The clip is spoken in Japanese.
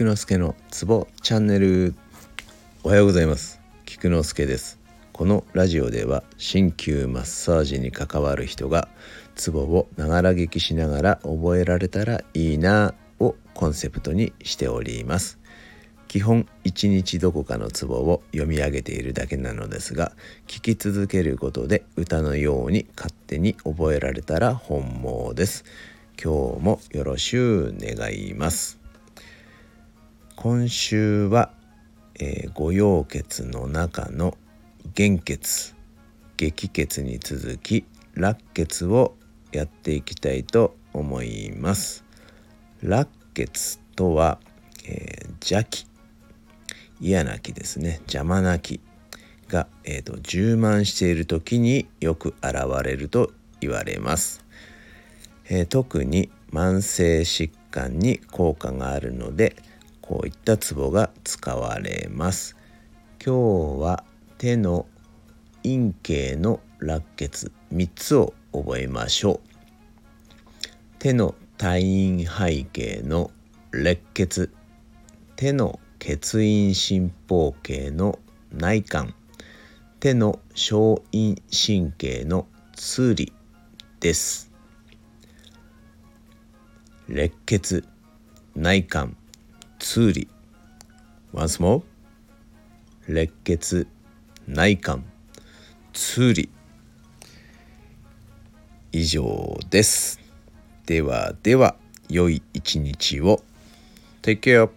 菊之助のツボチャンネル。おはようございます。菊之助です。このラジオでは鍼灸マッサージに関わる人がツボをながら聞きしながら覚えられたらいいなをコンセプトにしております。基本一日どこかのツボを読み上げているだけなのですが聞き続けることで歌のように勝手に覚えられたら本望です。今日もよろしゅう願います。今週は、えー、五陽血の中の玄血激血に続き落血をやっていきたいと思います。落血とは、えー、邪気。嫌な気ですね。邪魔な気が、えーと充満している時によく現れると言われます。えー、特に慢性疾患に効果があるのでこういったツボが使われます。今日は手の陰茎の落血3つを覚えましょう。手の体陰背景の裂血手の血陰心包茎の内管手の小陰神経の通理です。列血内管通理 once more 列血内観。通理以上です。ではでは良い一日を。Take care